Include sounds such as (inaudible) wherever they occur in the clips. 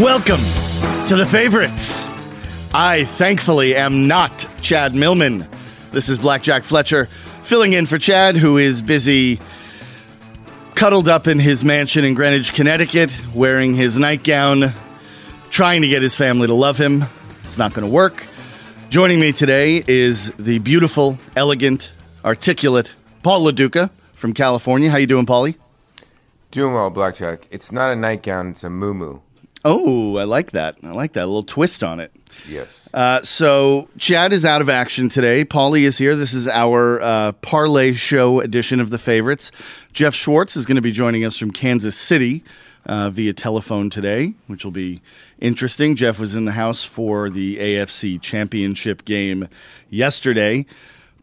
Welcome to the favorites. I thankfully am not Chad Millman. This is Blackjack Fletcher filling in for Chad, who is busy cuddled up in his mansion in Greenwich, Connecticut, wearing his nightgown, trying to get his family to love him. It's not going to work. Joining me today is the beautiful, elegant, articulate Paul Lo Duca from California. How you doing, Paulie? Doing well, Blackjack. It's not a nightgown, it's a moo Oh, I like that. I like that. A little twist on it. Yes. Uh, so Chad is out of action today. Paulie is here. This is our uh, parlay show edition of the favorites. Geoff Schwartz is going to be joining us from Kansas City uh, via telephone today, which will be interesting. Geoff was in the house for the AFC Championship game yesterday.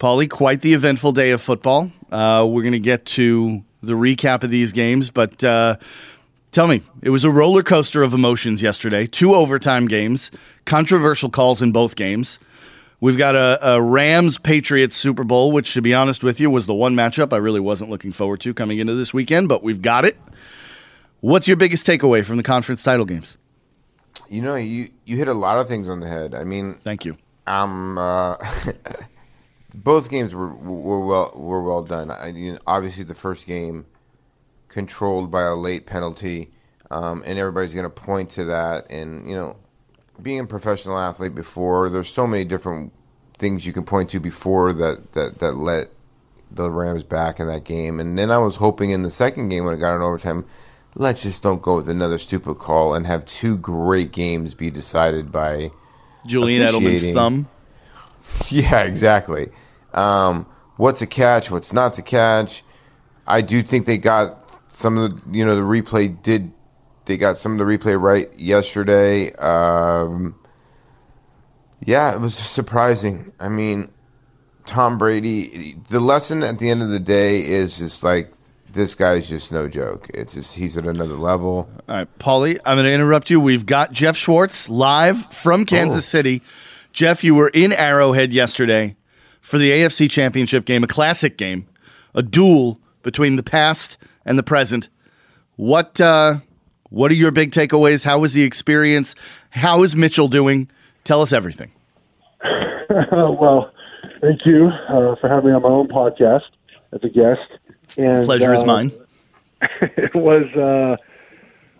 Paulie, quite the eventful day of football. Uh, we're going to get to the recap of these games, but uh, Tell me, it was a roller coaster of emotions yesterday. Two overtime games, controversial calls in both games. We've got a, a, Rams Patriots Super Bowl, which, to be honest with you, was the one matchup I really wasn't looking forward to coming into this weekend, but we've got it. What's your biggest takeaway from the conference title games? You know, you, you hit a lot of things on the head. I mean, thank you. Um, uh, (laughs) both games were were well were well done. I, you know, obviously, the first game controlled by a late penalty, um, and everybody's going to point to that. And you know, being a professional athlete before, there's so many different things you can point to before that that that let the Rams back in that game. And then I was hoping in the second game when it got in overtime, let's just don't go with another stupid call and have two great games be decided by Julian Edelman's thumb. (laughs) Yeah, exactly. Um, what's a catch? What's not to catch? I do think they got some of the you know the replay did they got some of the replay right yesterday. Um, yeah, it was surprising. I mean, Tom Brady. The lesson at the end of the day is just like this guy's just no joke. It's just he's at another level. All right, Paulie, I'm going to interrupt you. We've got Geoff Schwartz live from Kansas oh. City. Geoff, you were in Arrowhead yesterday for the AFC Championship game, a classic game, a duel between the past and the present. What uh, what are your big takeaways? How was the experience? How is Mitchell doing? Tell us everything. (laughs) well, thank you uh, for having me on my own podcast as a guest. And pleasure uh, is mine. (laughs) it was uh,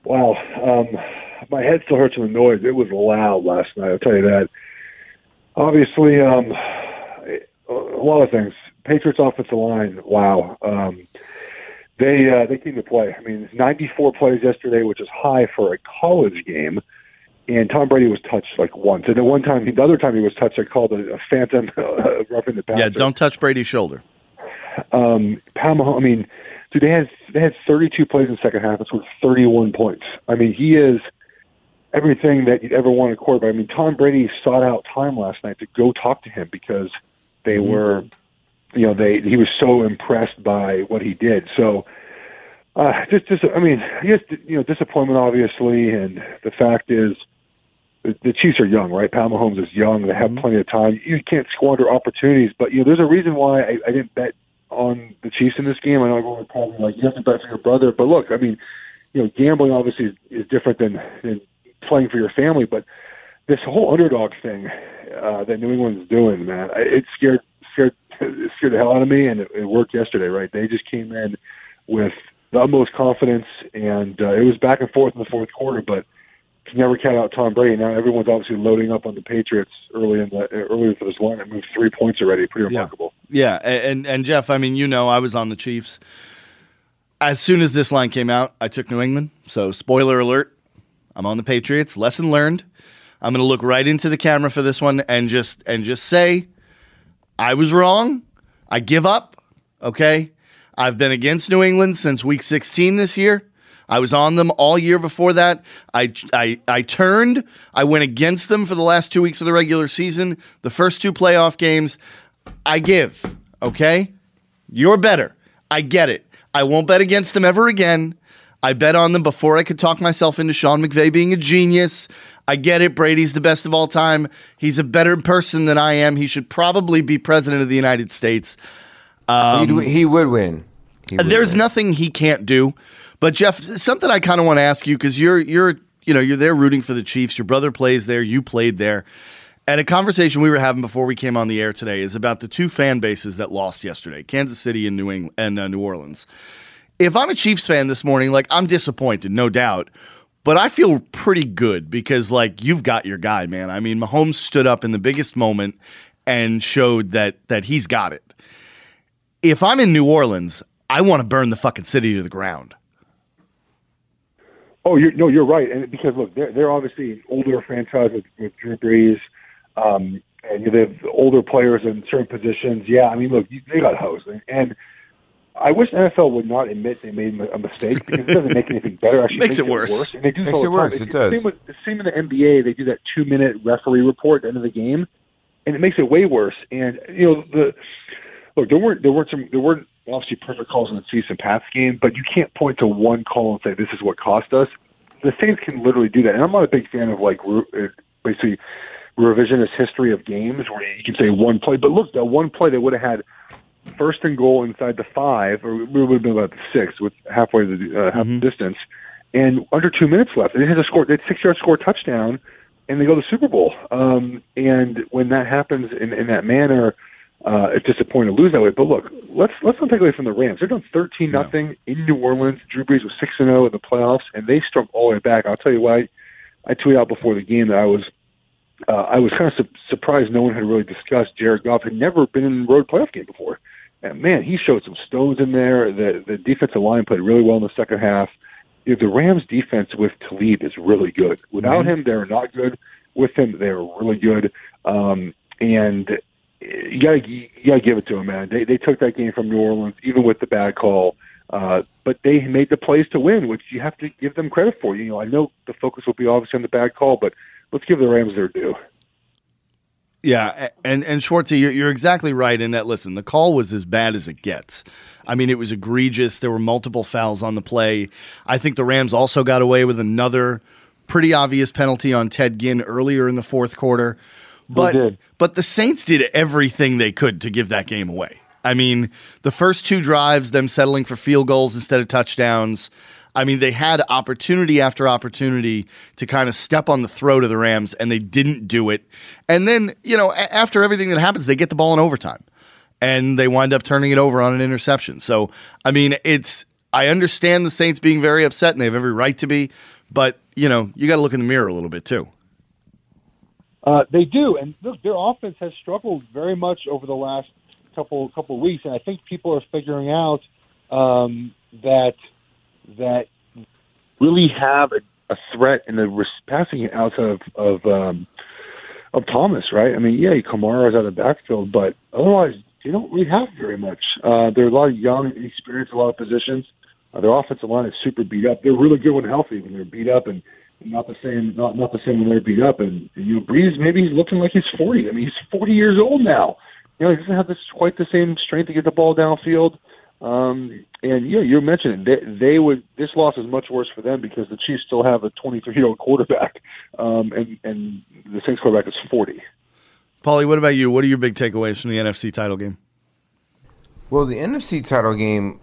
wow. Um, my head still hurts from the noise. It was loud last night. I'll tell you that. Obviously, um, a lot of things. Patriots offensive line. Wow. Um, they uh, they came to play. I mean, 94 plays yesterday, which is high for a college game. And Tom Brady was touched like once, and the one time, the other time he was touched, I called a, a phantom (laughs) uh, roughing the passer. Yeah, don't touch Brady's shoulder. Um, Pat Mahomes, I mean, dude, they had they had 32 plays in the second half. It's worth 31 points. I mean, he is everything that you'd ever want in a quarterback. I mean, Tom Brady sought out time last night to go talk to him because they mm-hmm. were you know, they he was so impressed by what he did. So uh, just, just, I mean, just you know, disappointment obviously, and the fact is, the, the Chiefs are young, right? Pat Mahomes is young; they have mm-hmm. plenty of time. You can't squander opportunities, but you know, there's a reason why I, I didn't bet on the Chiefs in this game. I know everyone probably like you have to bet for your brother, but look, I mean, you know, gambling obviously is, is different than, than playing for your family, but this whole underdog thing uh, that New England's doing, man, it scared scared (laughs) scared the hell out of me, and it, it worked yesterday. Right? They just came in with the utmost confidence, and uh, it was back and forth in the fourth quarter, but never count out Tom Brady. Now everyone's obviously loading up on the Patriots early in the early for this line. It moved three points already. Pretty remarkable. Yeah. yeah, and and Geoff, I mean, you know, I was on the Chiefs. As soon as this line came out, I took New England. So spoiler alert, I'm on the Patriots. Lesson learned. I'm going to look right into the camera for this one and just and just say I was wrong. I give up. Okay? I've been against New England since week 16 this year. I was on them all year before that. I, I, I turned. I went against them for the last two weeks of the regular season, the first two playoff games. I give, okay? You're better. I get it. I won't bet against them ever again. I bet on them before I could talk myself into Sean McVay being a genius. I get it. Brady's the best of all time. He's a better person than I am. He should probably be president of the United States. Um, he would win. He would there's win. nothing he can't do. But Geoff, something I kind of want to ask you because you're you're you know you're there rooting for the Chiefs. Your brother plays there. You played there. And a conversation we were having before we came on the air today is about the two fan bases that lost yesterday: Kansas City and New England and uh, New Orleans. If I'm a Chiefs fan this morning, like I'm disappointed, no doubt, but I feel pretty good because like you've got your guy, man. I mean, Mahomes stood up in the biggest moment and showed that that he's got it. If I'm in New Orleans, I want to burn the fucking city to the ground. Oh, you're, no, you're right. And because look, they're they're obviously an older franchise with, with Drew Brees, um, and they have older players in certain positions. Yeah, I mean, look, they got hosed, and, and I wish NFL would not admit they made a mistake because it doesn't make anything better. Actually, makes, makes it, worse. worse. And they do makes it worse. It, does. Same, with, same in the NBA. They do that two minute referee report at the end of the game, and it makes it way worse. And you know the look, there weren't there weren't some there weren't obviously perfect calls in the Chiefs and Pats game, but you can't point to one call and say this is what cost us. The Saints can literally do that, and I'm not a big fan of like uh, basically revisionist history of games where you can say one play. But look, that one play they would have had first and goal inside the five, or it would have been about the six, with halfway the uh, half mm-hmm. distance, and under two minutes left. And they had to score. They had six yard score touchdown, and they go to the Super Bowl. Um, and when that happens in, in that manner uh, it's disappointing to lose that way. But look, let's let's not take away from the Rams. They're doing thirteen nothing in New Orleans. Drew Brees was six and zero in the playoffs, and they struck all the way back. I'll tell you why. I tweeted out before the game that I was uh, I was kind of su- surprised no one had really discussed Jared Goff. Had never been in a road playoff game before, and man, he showed some stones in there. The the defensive line played really well in the second half. You know, the Rams defense with Talib is really good. Without mm-hmm. him, they're not good. With him, they're really good. Um, and you gotta you gotta give it to them, man. They they took that game from New Orleans, even with the bad call. Uh, but they made the plays to win, which you have to give them credit for. You know, I know the focus will be obviously on the bad call, but let's give the Rams their due. Yeah, and and Schwartzy, you're, you're exactly right in that. Listen, the call was as bad as it gets. I mean, it was egregious. There were multiple fouls on the play. I think the Rams also got away with another pretty obvious penalty on Ted Ginn earlier in the fourth quarter. But but the Saints did everything they could to give that game away. I mean, the first two drives, them settling for field goals instead of touchdowns. I mean, they had opportunity after opportunity to kind of step on the throat of the Rams, and they didn't do it. And then, you know, after everything that happens, they get the ball in overtime, and they wind up turning it over on an interception. So, I mean, it's I understand the Saints being very upset, and they have every right to be, but you know, you got to look in the mirror a little bit too. Uh, they do, and look, their offense has struggled very much over the last couple couple weeks, and I think people are figuring out um, that that really have a, a threat in the res- passing outside of of, um, of Thomas, right? I mean, yeah, Kamara's out of the backfield, but otherwise, they don't really have very much. Uh, they're a lot of young, inexperienced, a lot of positions. Uh, their offensive line is super beat up. They're really good when healthy. When they're beat up and not the same, not not the same when they're beat up. And, and you know, Brees maybe he's looking like he's forty. I mean, he's forty years old now. You know, he doesn't have this quite the same strength to get the ball downfield. Um, and yeah, you mentioned it. They, they would. This loss is much worse for them because the Chiefs still have a 23 year old quarterback, um, and and the Saints quarterback is 40. Paulie, what about you? What are your big takeaways from the NFC title game? Well, the NFC title game.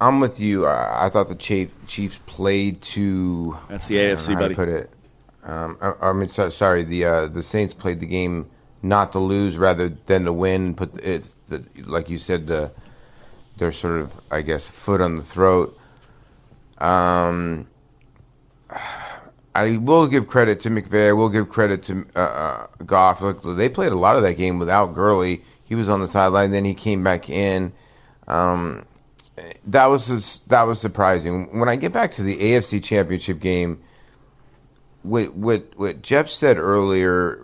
I'm with you. I, I thought the Chief, Chiefs played to. That's the AFC, buddy. put it. Um, I, I mean, so, sorry, the uh, the Saints played the game not to lose rather than to win. Put it, the, like you said, the, their sort of, I guess, foot on the throat. Um, I will give credit to McVay. I will give credit to uh, uh, Goff. Look, they played a lot of that game without Gurley. He was on the sideline, then he came back in. Um, that was that was surprising. When I get back to the AFC Championship game, what what what Geoff said earlier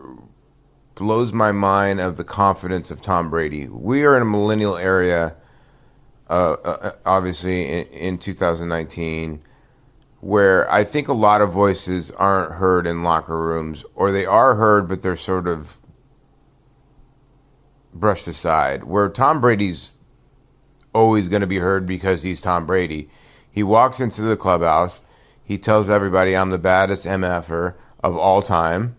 blows my mind of the confidence of Tom Brady. We are in a millennial area, uh, uh, obviously in, in 2019, where I think a lot of voices aren't heard in locker rooms, or they are heard, but they're sort of brushed aside. Where Tom Brady's always going to be heard because he's Tom Brady. He walks into the clubhouse. He tells everybody, I'm the baddest MFer of all time.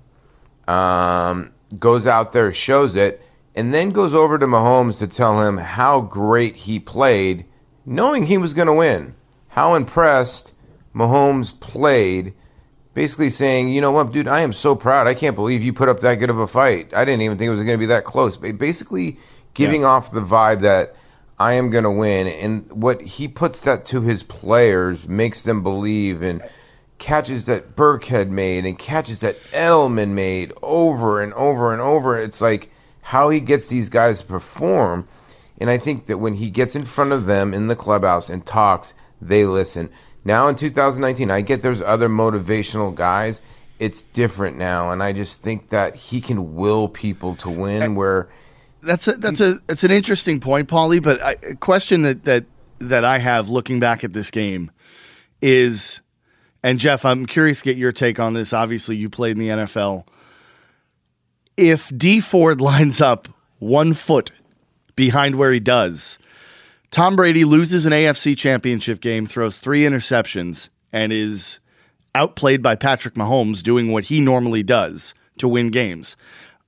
Um, goes out there, shows it, and then goes over to Mahomes to tell him how great he played, knowing he was going to win. How impressed Mahomes played, basically saying, you know what, dude, I am so proud. I can't believe you put up that good of a fight. I didn't even think it was going to be that close. Basically, giving yeah. off the vibe that I am going to win. And what he puts that to his players makes them believe and catches that Burkhead made and catches that Edelman made over and over and over. It's like how he gets these guys to perform. And I think that when he gets in front of them in the clubhouse and talks, they listen. Now in 2019, I get there's other motivational guys. It's different now, and I just think that he can will people to win. Where that's a that's a it's an interesting point, Paulie. But I, a question that that that I have looking back at this game is and Geoff, I'm curious to get your take on this. Obviously, you played in the NFL. If Dee Ford lines up one foot behind where he does, Tom Brady loses an AFC championship game, throws three interceptions, and is outplayed by Patrick Mahomes doing what he normally does to win games.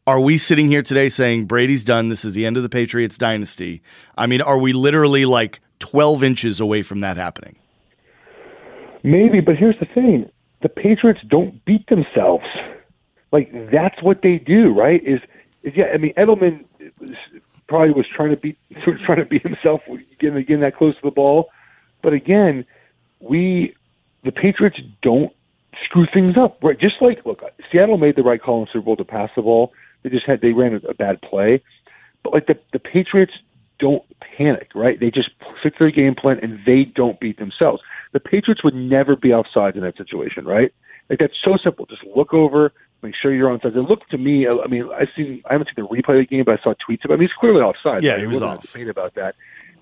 Are we sitting here today saying Brady's done? This is the end of the Patriots dynasty? I mean, are we literally like 12 inches away from that happening? Maybe, but here's the thing: the Patriots don't beat themselves. Like that's what they do, right? Is is yeah? I mean, Edelman probably was trying to beat (laughs) trying to beat himself getting getting that close to the ball, but again, we the Patriots don't screw things up, right? Just like look, Seattle made the right call in Super Bowl to pass the ball. They just had they ran a, a bad play, but like the the Patriots don't panic, right? They just stick to their game plan and they don't beat themselves the Patriots would never be offside in that situation, right? Like that's so simple. Just look over, make sure you're onside. And look to me. I mean, I seen. I haven't seen the replay of the game, but I saw tweets about. I mean, he's clearly offside. Yeah, right? he was off. Debate about that.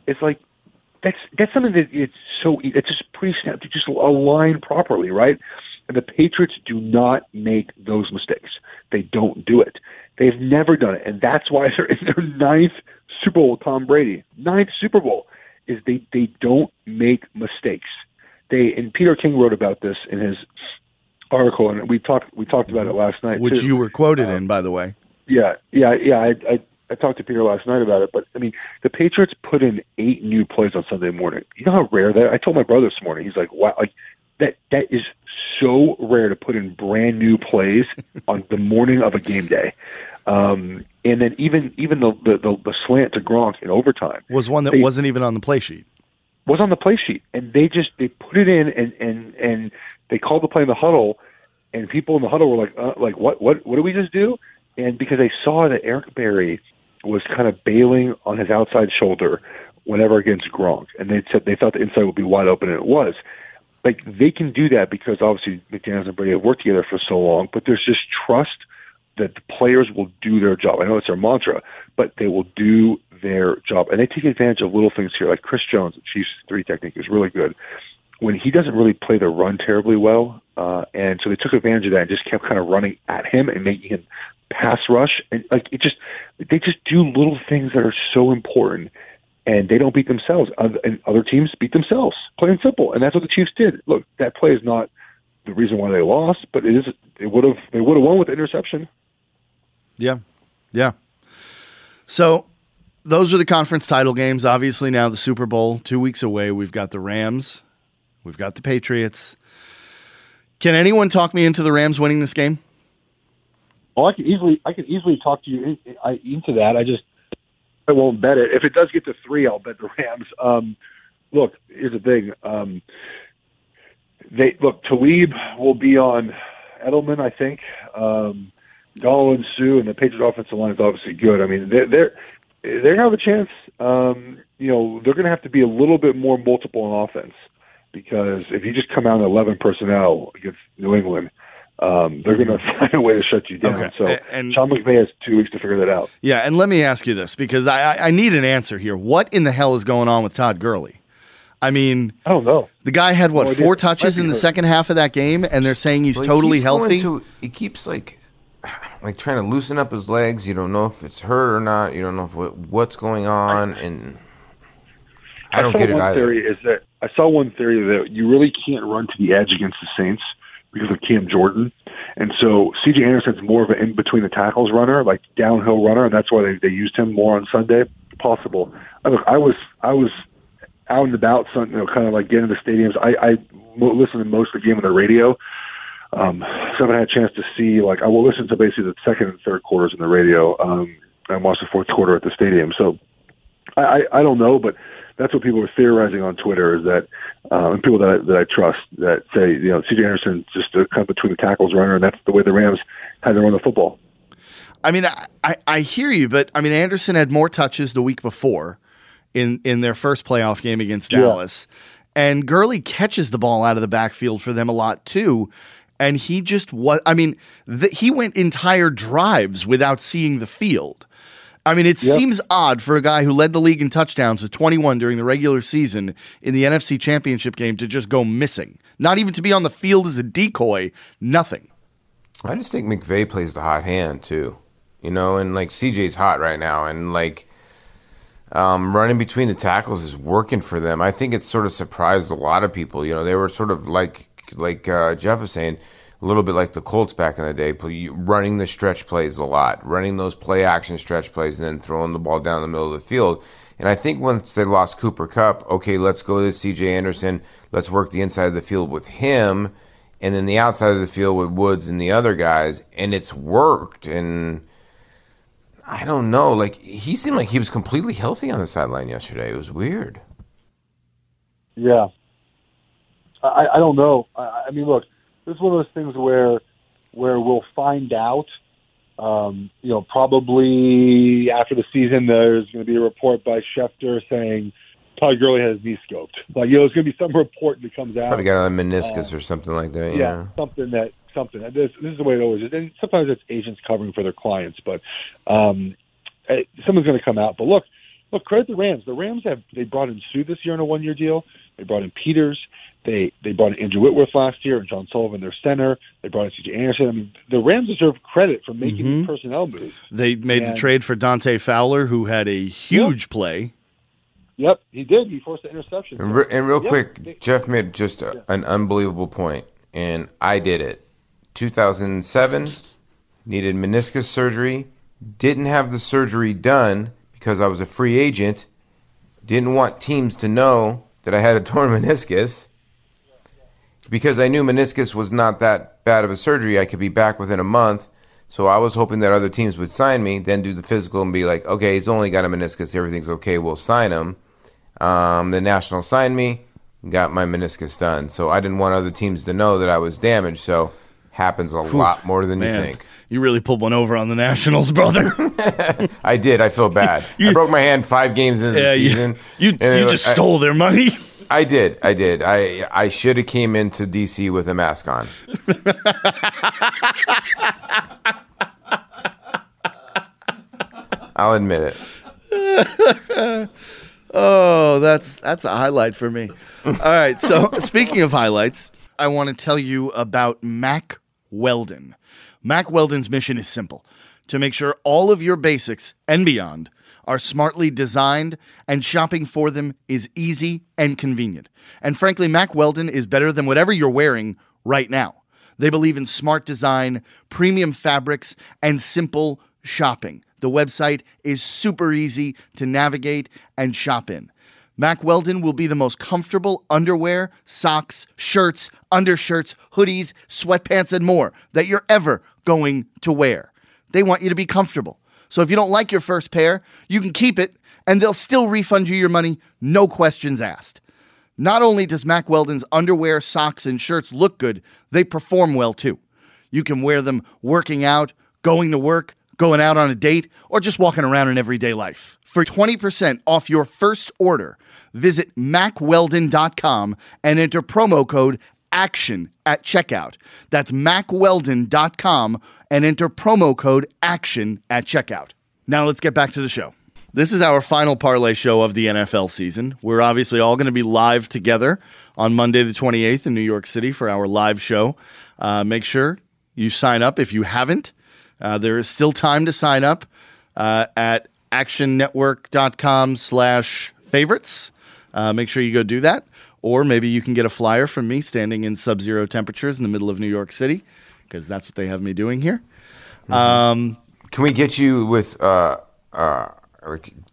It's like that's that's something that it's so it's just pretty snap to just align properly, right? And the Patriots do not make those mistakes. They don't do it. They've never done it, and that's why they're in their ninth Super Bowl with Tom Brady. Ninth Super Bowl is they they don't make mistakes they and Peter King wrote about this in his article, and we talked we talked about it last night, which too. you were quoted um, in, by the way. Yeah, yeah, yeah. I, I I talked to Peter last night about it, but I mean, the Patriots put in eight new plays on Sunday morning. You know how rare that? I told my brother this morning. He's like, "Wow, like that that is so rare to put in brand new plays (laughs) on the morning of a game day." Um, and then even even the, the the, the slant to Gronk in overtime was one that they, wasn't even on the play sheet was on the play sheet, and they just they put it in, and and and they called the play in the huddle, and people in the huddle were like, uh, like what what what do we just do? And because they saw that Eric Berry was kind of bailing on his outside shoulder whenever against Gronk, and they said they thought the inside would be wide open, and it was. Like they can do that because obviously McDaniels and Brady have worked together for so long, but there's just trust that the players will do their job. I know it's their mantra, but they will do their job. And they take advantage of little things here, like Chris Jones, Chiefs three technique is really good. When he doesn't really play the run terribly well, uh, and so they took advantage of that and just kept kind of running at him and making him pass rush, and like it just they just do little things that are so important, and they don't beat themselves. And other teams beat themselves, plain and simple. And that's what the Chiefs did. Look, that play is not the reason why they lost, but it is. They would have they would have won with the interception. Yeah, yeah. So those are the conference title games. Obviously, now the Super Bowl, two weeks away. We've got the Rams, we've got the Patriots. Can anyone talk me into the Rams winning this game? Well, I can easily I can easily talk to you into that. I just I won't bet it. If it does get to three, I'll bet the Rams. Um, look, here's the thing. Um, they look Talib will be on Edelman, I think. Um, Donald and Suh and the Patriots offensive line is obviously good. I mean, they're they're they have a chance. Um, you know, they're going to have to be a little bit more multiple in offense because if you just come out in 11 personnel against New England, um, they're going (laughs) to find a way to shut you down. Okay. So And- Sean McVay has two weeks to figure that out. Yeah, and let me ask you this because I, I, I need an answer here. What in the hell is going on with Todd Gurley? I mean, I don't know. the guy had what No four touches in the hurt. second half of that game, and they're saying he's Well, totally keeps going healthy. to- he keeps like, (sighs) like trying to loosen up his legs. You don't know if it's hurt or not. You don't know if what, what's going on, and I don't get it either. Theory is that I saw one theory that you really can't run to the edge against the Saints because of Cam Jordan, and so C.J. Anderson's more of an in between the tackles runner, like downhill runner, and that's why they, they used him more on Sunday. Possible. I, look, I was I was out and about, some, you know, kind of like getting to the stadiums. I, I listened to most of the game on the radio. Um, so I haven't had a chance to see like I will listen to basically the second and third quarters in the radio. Um, and watch the fourth quarter at the stadium. So I, I, I don't know, but that's what people are theorizing on Twitter is that, uh, and people that I, that I trust that say, you know, C.J. Anderson just a kind of between the tackles runner, and that's the way the Rams had to run the football. I mean, I, I, I hear you, but I mean, Anderson had more touches the week before in in their first playoff game against Yeah. Dallas, and Gurley catches the ball out of the backfield for them a lot too. And he just was. I mean, th- he went entire drives without seeing the field. I mean, it Yep. seems odd for a guy who led the league in touchdowns with 21 during the regular season in the NFC Championship game to just go missing. Not even to be on the field as a decoy, nothing. I just think McVay plays the hot hand too, you know, and like CJ's hot right now, and like um, running between the tackles is working for them. I think it sort of surprised a lot of people. You know, they were sort of like like uh, Geoff was saying, a little bit like the Colts back in the day, running the stretch plays a lot, running those play action stretch plays, and then throwing the ball down the middle of the field. And I think once they lost Cooper Kupp, okay, let's go to C.J. Anderson. Let's work the inside of the field with him and then the outside of the field with Woods and the other guys, and it's worked. And I don't know, like he seemed like he was completely healthy on the sideline yesterday. It was weird. Yeah. I, I don't know. I, I mean, look, this is one of those things where where we'll find out. Um, you know, probably after the season, there's going to be a report by Schefter saying Todd Gurley has knee scoped. Like, you know, there's going to be some report that comes out. Probably got a meniscus or something like that. yeah, Yeah. something that something. This, this is the way it always is. And sometimes it's agents covering for their clients, but um, eh, someone's going to come out. But look, look, credit the Rams. The Rams have they brought in Suh this year on a one year deal. They brought in Peters. They they brought in Andrew Whitworth last year and John Sullivan, their center. They brought in C.J. Anderson. I mean, the Rams deserve credit for making these mm-hmm. personnel moves. They made the trade for Dante Fowler, who had a huge play. Yep, he did. He forced the interception. And, re- and real Yeah, quick, they- Geoff made just a, an unbelievable point, and I did it. 2007, needed meniscus surgery, didn't have the surgery done because I was a free agent, didn't want teams to know that I had a (laughs) torn meniscus. Because I knew meniscus was not that bad of a surgery, I could be back within a month. So I was hoping that other teams would sign me, then do the physical and be like, okay, he's only got a meniscus, everything's okay, we'll sign him. Um, the National signed me, got my meniscus done. So I didn't want other teams to know that I was damaged. So happens a lot more than you think. You really pulled one over on the Nationals, brother. (laughs) I did. I feel bad. I broke my hand five games into yeah, the season. you, and you it- just I- stole their money. I did. I did. I I should have came into DC with a mask on. (laughs) I'll admit it. (laughs) Oh, that's that's a highlight for me. All right. So speaking of highlights, I want to tell you about Mack Weldon. Mack Weldon's mission is simple: to make sure all of your basics and beyond are smartly designed and shopping for them is easy and convenient. And frankly, Mack Weldon is better than whatever you're wearing right now. They believe in smart design, premium fabrics, and simple shopping. The website is super easy to navigate and shop in. Mack Weldon will be the most comfortable underwear, socks, shirts, undershirts, hoodies, sweatpants, and more that you're ever going to wear. They want you to be comfortable. So if you don't like your first pair, you can keep it and they'll still refund you your money, no questions asked. Not only does Mack Weldon's underwear, socks, and shirts look good, they perform well too. You can wear them working out, going to work, going out on a date, or just walking around in everyday life. For 20% off your first order, visit mackweldon.com and enter promo code ACTION at checkout. That's mackweldon.com and enter promo code ACTION at checkout. Now let's get back to the show. This is our final parlay show of the NFL season. We're obviously all going to be live together on Monday, the 28th in New York City for our live show. Uh, make sure you sign up if you haven't. Uh, there is still time to sign up uh, at actionnetwork.com slash favorites. Uh, make sure you go do that. Or maybe you can get a flyer from me standing in sub zero temperatures in the middle of New York City, because that's what they have me doing here. Mm-hmm. Um, Can we get you with uh, uh,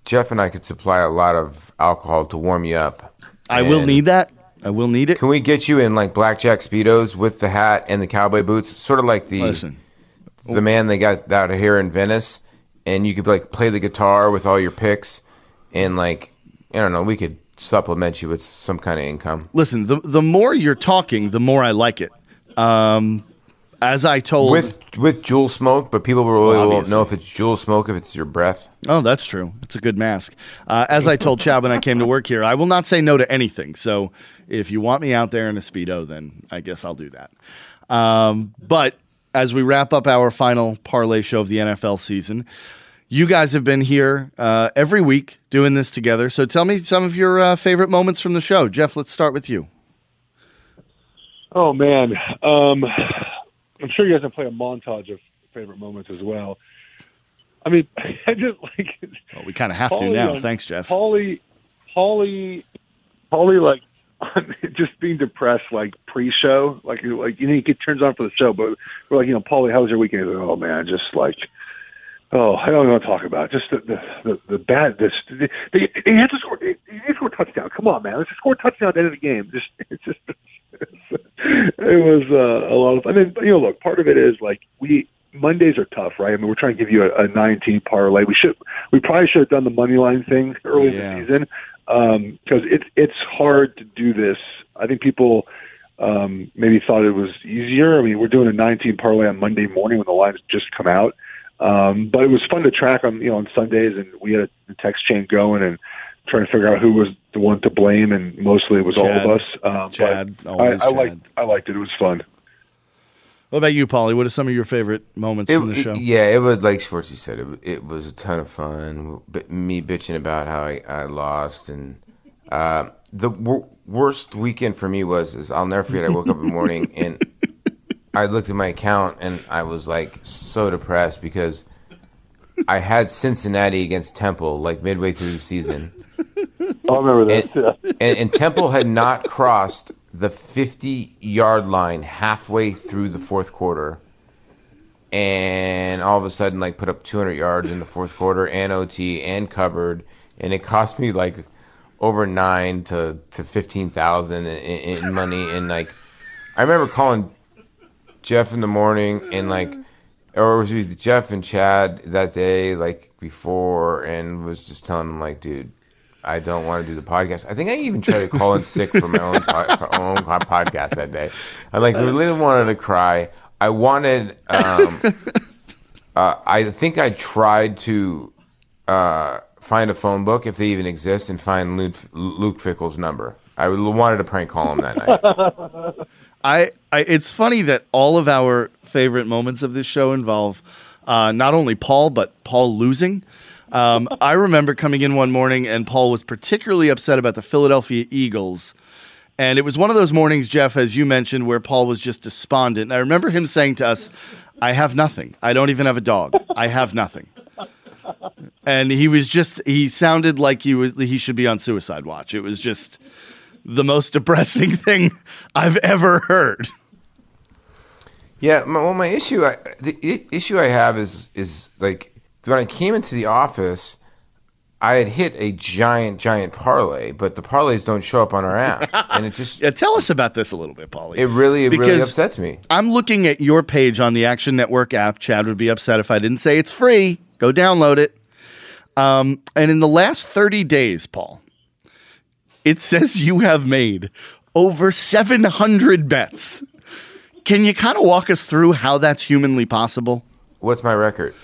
Geoff and I could supply a lot of alcohol to warm you up. I will need that. I will need it. Can we get you in like blackjack speedos with the hat and the cowboy boots, sort of like the Listen, the man they got out here in Venice, and you could like play the guitar with all your picks, and like I don't know, we could supplement you with some kind of income. listen. The the more you're talking, the more I like it. Um, as I told with with Juul smoke, but people really won't know if it's Juul smoke if it's your breath. Oh, that's true. It's a good mask. Uh, as I told Chad when I came to work here, I will not say no to anything. So if you want me out there in a Speedo, then I guess I'll do that. Um, but as we wrap up our final parlay show of the NFL season, you guys have been here uh, every week doing this together. So tell me some of your uh, favorite moments from the show. Geoff, let's start with you. Oh man, um, I'm sure you guys can play a montage of favorite moments as well. I mean, (laughs) I just like Well, we kind of have to now. on- Thanks, Geoff. Paulie, Paulie, Paulie, like (laughs) just being depressed, like pre-show, like like you know, he get turns on for the show, but we're like, you know, Paulie, how was your weekend? Like, oh man, just like. Oh, I don't even want to talk about it. just the the the, the bad. This they, they, they had to score. They, they had to score a touchdown. Come on, man. Let's just score a touchdown at the end of the game. Just (laughs) it's just it was uh, a lot of. I mean, you know, look, part of it is like we Mondays are tough, right? I mean, we're trying to give you a, a 19 parlay. We should, we probably should have done the money line thing early Yeah. in the season because it's it's hard to do this. I think people um, maybe thought it was easier. I mean, we're doing a 19 parlay on Monday morning when the lines just come out, um, but it was fun to track on you know on Sundays, and we had a text chain going and trying to figure out who was the one to blame, and mostly it was all of us. Um, Chad, but I, I liked I liked it. It was fun. What about you, Paulie? What are some of your favorite moments It, from the it- show? yeah, it was like Schwartzy said. It, it was a ton of fun. But me bitching about how I, I lost, and uh, the wor- worst weekend for me was is I'll never forget. I woke up in the morning (laughs) and I looked at my account and I was like so depressed because I had Cincinnati against Temple like midway through the season. (laughs) I remember that. and, and, and Temple had not crossed the 50 yard line halfway through the fourth quarter. And all of a sudden, like, put up 200 yards in the fourth quarter and OT and covered. And it cost me like over nine to, to 15,000 in, in money. And like, I remember calling Geoff in the morning and like, or it was either Geoff and Chad that day, like before, and was just telling them like, dude, I don't want to do the podcast. I think I even tried to call in (laughs) sick for my own, po- for my own podcast that day. I like really wanted to cry. I wanted. Um, (laughs) uh, I think I tried to uh, find a phone book if they even exist and find Luke, Luke Fickell's number. I wanted to prank call him that night. (laughs) I, I it's funny that all of our favorite moments of this show involve uh, not only Paul but Paul losing. Um, I remember coming in one morning and Paul was particularly upset about the Philadelphia Eagles. And it was one of those mornings, Geoff, as you mentioned, where Paul was just despondent. And I remember him saying to us, I have nothing. I don't even have a dog. I have nothing. And he was just, he sounded like he was, he should be on suicide watch. It was just the most depressing (laughs) thing I've ever heard. Yeah, my, well, my issue, I, the issue I have is is like when I came into the office, I had hit a giant, giant parlay, but the parlays don't show up on our app, and it just (laughs) Yeah, tell us about this a little bit, Paulie. it really, it really Because- upsets me. I'm looking at your page on the Action Network app. Chad would be upset if I didn't say it's free. Go download it. Um, and in the last 30 days, Paul, it says you have made over 700 bets. Can you kind of walk us through how that's humanly possible? What's my record?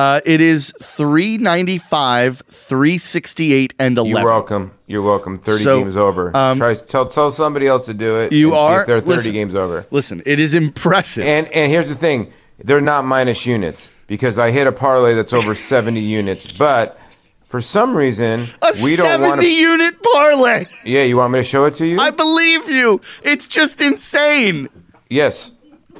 Uh, it is 395, 368, and 11. You're welcome. You're welcome. Thirty So, games over. um, Try tell tell somebody else to do it. You are- if they're thirty listen. games over. Listen, it is impressive. And and here's the thing, they're not minus units because I hit a parlay that's over seventy units, but for some reason a we don't 70 want to. unit parlay. Yeah, you want me to show it to you? I believe you. It's just insane. Yes.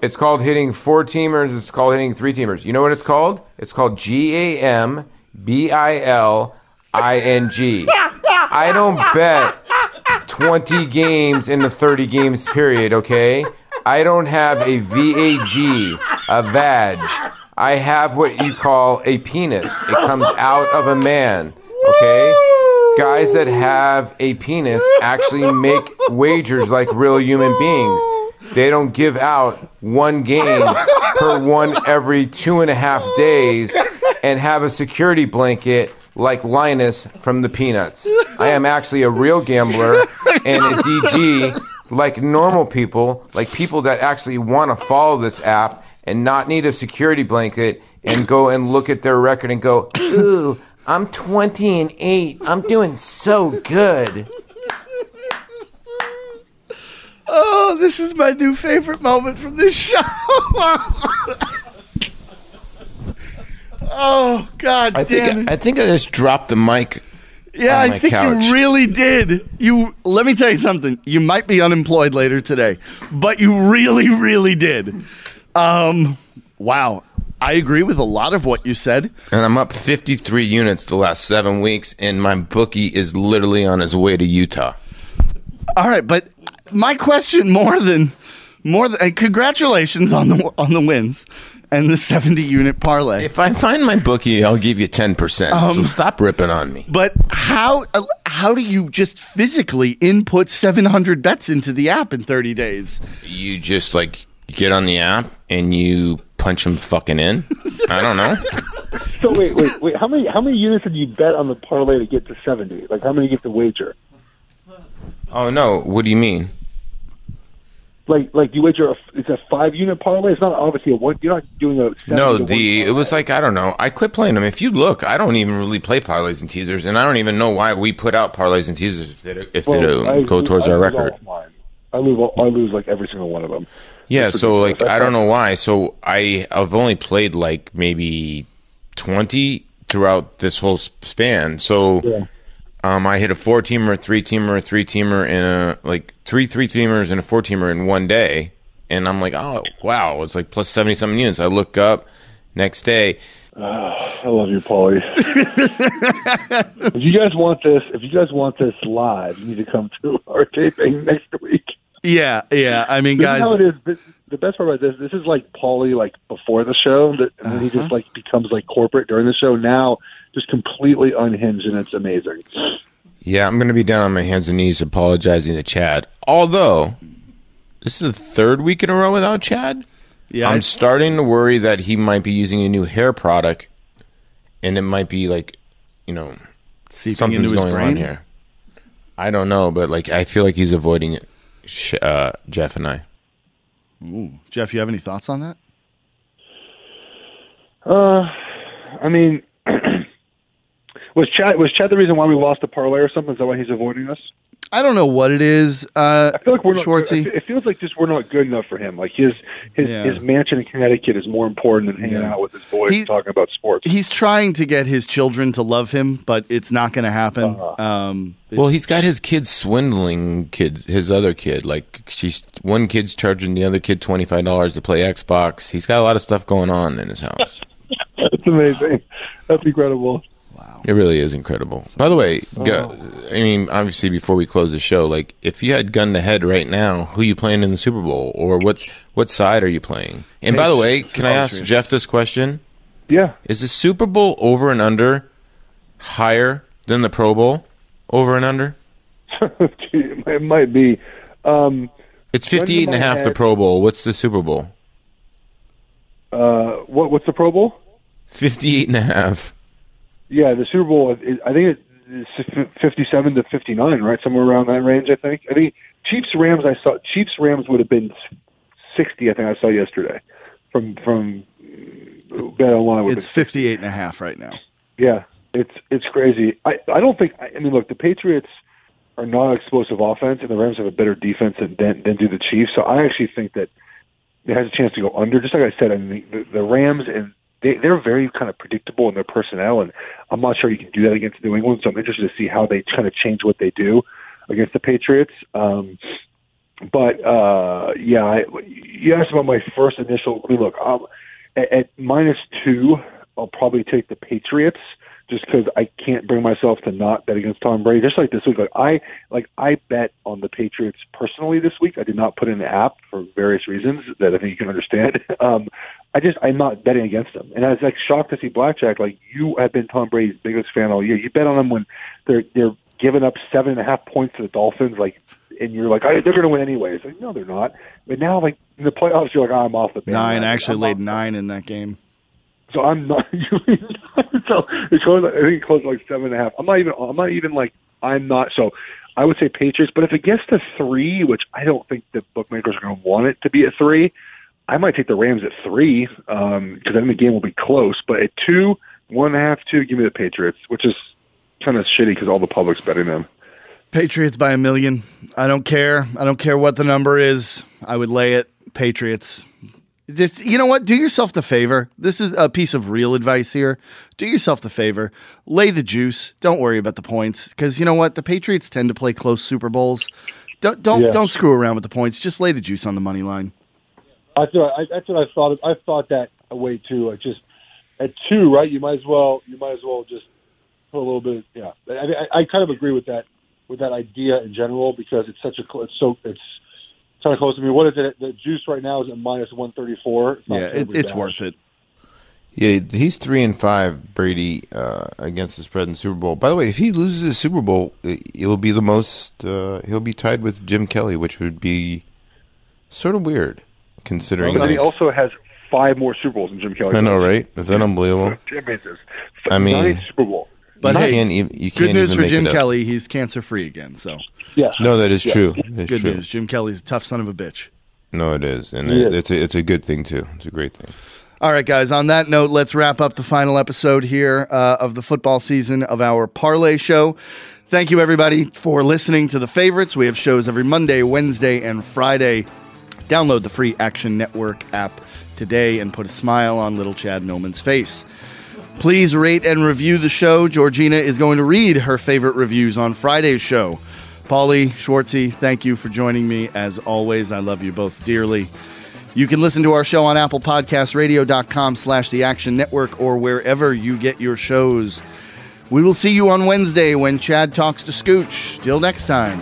It's called hitting four teamers. It's called hitting three teamers. You know what it's called? It's called G A M B I L I N G. I don't bet 20 games in the 30 games period, okay? I don't have a VAG, a vag. I have what you call a penis. It comes out of a man, okay? Guys that have a penis actually make wagers like real human beings. They don't give out one game per one every two and a half days and have a security blanket like Linus from the Peanuts. I am actually a real gambler and a DG like normal people, like people that actually want to follow this app and not need a security blanket and go and look at their record and go, ooh, I'm 20 and 8. I'm doing so good. Oh, this is my new favorite moment from this show. oh God I damn think it! I think I just dropped the mic. yeah, I think couch. you really did. You let me tell you something. You might be unemployed later today, but you really, really did. Um, wow. I agree with a lot of what you said. And I'm up 53 units the last seven weeks, and my bookie is literally on his way to Utah. All right, but my question more than more than and congratulations on the on the wins and the 70 unit parlay. If I find my bookie, I'll give you 10%. Um, so stop ripping on me. But how uh, how do you just physically input 700 bets into the app in 30 days? You just like get on the app and you punch them fucking in. I don't know. So wait, wait, wait. How many how many units did you bet on the parlay to get to seventy? Like how many you get to wager? Oh, no. What do you mean? Like like you wager a it's a five unit parlay. It's not obviously a one. You're not doing a 70 No, the it was like I don't know. I quit playing them. If you look, I don't even really play parlays and teasers, and I don't even know why we put out parlays and teasers if they if they Well, don't I go towards I our record. I lose all- I lose like every single one of them. Yeah, so like I don't know why. So I I've only played like maybe twenty throughout this whole span. So Yeah. Um, I hit a four teamer, a three teamer, a three teamer, and a like three three teamers and a four teamer in one day. And I'm like, oh wow, it's like plus seventy something units. I look up next day. I love you, Paulie. if you guys want this, if you guys want this live, you need to come to our taping next week. Yeah, yeah. I mean, This is how guys, it is. This, the best part about this, this is like Paulie, like before the show, that, and then he Uh-huh. just like becomes like corporate during the show. Now, just completely unhinged, and it's amazing. Yeah, I'm gonna be down on my hands and knees apologizing to Chad. Although this is the third week in a row without Chad. yeah. I'm starting to worry that he might be using a new hair product, and it might be like, you know, seeping something's going brain. on here. I don't know, but like I feel like he's avoiding it, uh, Geoff and I. Geoff, you have any thoughts on that? Uh, I mean, (clears throat) was Chad was Chad the reason why we lost the parlay or something? Is that why he's avoiding us? I don't know what it is. Uh, I feel like we're not. Schwartzy. It feels like just we're not good enough for him. Like his his Yeah. his mansion in Connecticut is more important than hanging Yeah. out with his boys He- and talking about sports. He's trying to get his children to love him, but it's not going to happen. Uh-huh. Um, Well, he's got his kids swindling kids. His other kid, like she's one kid's charging the other kid twenty five dollars to play Xbox. He's got a lot of stuff going on in his house. (laughs) That's amazing. That's incredible. It really is incredible. By the way, go, I mean, obviously, before we close the show, like if you had gun to head right now, who you playing in the Super Bowl, or what's what side are you playing? And by the way, can I ask. Geoff this question? Yeah. Is the Super Bowl over and under higher than the Pro Bowl? Over and under? (laughs) it might be. Um, It's 58 and a half the Pro Bowl. What's the Super Bowl? uh, what what's the Pro Bowl? 58 and a half. Yeah, the Super Bowl. I think it's fifty-seven to fifty-nine, right? Somewhere around that range. I think. I think Chiefs Rams. I saw Chiefs Rams would have been sixty. I think I saw yesterday from from uh, Bet Online. would have 58 and a half right now. Yeah, it's it's crazy. I I don't think. I mean, look, the Patriots are not explosive offense, and the Rams have a better defense than than, than do the Chiefs. So I actually think that it has a chance to go under. Just like I said, I mean, the, the Rams and they they're very kind of predictable in their personnel, and I'm not sure you can do that against New England. So I'm interested to see how they kind of change what they do against the Patriots. Um, but uh, yeah, I, you asked about my first initial. Look, um, at, at minus two, I'll probably take the Patriots just because I can't bring myself to not bet against Tom Brady. Just like this week, like I like I bet on the Patriots personally this week. I did not put in the app for various reasons that I think you can understand. (laughs) Um, I just I'm not betting against them, and I was like shocked to see Blackjack. Like you have been Tom Brady's biggest fan all year. You bet on them when they're they're giving up seven and a half points to the Dolphins, like. And you're like, I, they're going to win anyways. Like, no, they're not. But now, like in the playoffs, you're like, oh, I'm off the bandwagon. Nine. I actually I'm laid nine in that game. so I'm not. (laughs) so it closed. I think it closed like seven and a half. I'm not even. I'm not even like. I'm not. So I would say Patriots. But if it gets to three, which I don't think the bookmakers are going to want it to be a three, I might take the Rams at three um, because I think the game will be close. But at two, one and a half, two, give me the Patriots, which is kind of shitty because all the public's betting them. Patriots by a million. I don't care. I don't care what the number is. I would lay it. Patriots. Just you know what? Do yourself the favor. This is a piece of real advice here. Do yourself the favor. Lay the juice. Don't worry about the points because you know what? The Patriots tend to play close Super Bowls. Don't don't Yeah. don't screw around with the points. Just lay the juice on the money line. I thought I, that's what I thought. I thought that way too. I just at two, right? You might as well. You might as well just put a little bit. Yeah, I, I, I kind of agree with that with that idea in general because it's such a it's so it's kind of close to me. What is it? The juice right now is at minus one thirty four. Yeah, it, it's worth it. Yeah, he's three and five. Brady uh, against the spread in the Super Bowl. By the way, if he loses the Super Bowl, it it will be the most. Uh, he'll be tied with Jim Kelly, which would be sort of weird, considering. But then he also has five more Super Bowls than Jim Kelly. I know, right? Is that unbelievable? Jim I mean- Nine Super Bowl. But you hey, can't even, you Good can't news even for make Jim. Kelly. He's cancer free again. So Yeah. No, that is Yeah. true. It's good true. news. Jim Kelly's a tough son of a bitch. No, it is, and it, is. it's a, it's a good thing too. It's a great thing. All right, guys. On that note, let's wrap up the final episode here uh, of the football season of our Parlay Show. Thank you, everybody, for listening to the favorites. We have shows every Monday, Wednesday, and Friday. Download the free Action Network app today and put a smile on little Chad Millman's face. Please rate and review the show. Georgina is going to read her favorite reviews on Friday's show. Paulie, Schwartzy, thank you for joining me. As always, I love you both dearly. You can listen to our show on Apple Podcasts, radio.com slash the Action Network, or wherever you get your shows. We will see you on Wednesday when Chad talks to Scooch. Till next time.